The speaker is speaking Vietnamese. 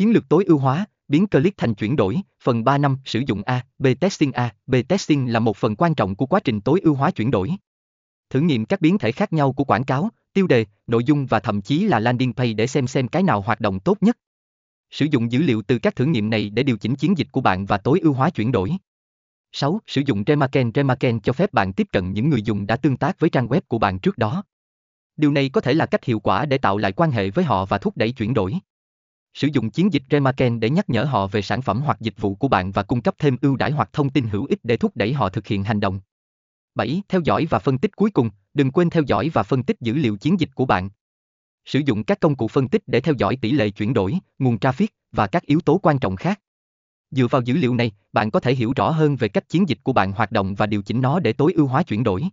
Chiến lược tối ưu hóa, biến click thành chuyển đổi, phần 3 năm sử dụng A, B testing A, B testing là một phần quan trọng của quá trình tối ưu hóa chuyển đổi. Thử nghiệm các biến thể khác nhau của quảng cáo, tiêu đề, nội dung và thậm chí là landing page để xem xem cái nào hoạt động tốt nhất. Sử dụng dữ liệu từ các thử nghiệm này để điều chỉnh chiến dịch của bạn và tối ưu hóa chuyển đổi. 6. Sử dụng Remarken Remarken cho phép bạn tiếp cận những người dùng đã tương tác với trang web của bạn trước đó. Điều này có thể là cách hiệu quả để tạo lại quan hệ với họ và thúc đẩy chuyển đổi. Sử dụng chiến dịch Remarken để nhắc nhở họ về sản phẩm hoặc dịch vụ của bạn và cung cấp thêm ưu đãi hoặc thông tin hữu ích để thúc đẩy họ thực hiện hành động. 7. Theo dõi và phân tích cuối cùng, đừng quên theo dõi và phân tích dữ liệu chiến dịch của bạn. Sử dụng các công cụ phân tích để theo dõi tỷ lệ chuyển đổi, nguồn traffic và các yếu tố quan trọng khác. Dựa vào dữ liệu này, bạn có thể hiểu rõ hơn về cách chiến dịch của bạn hoạt động và điều chỉnh nó để tối ưu hóa chuyển đổi.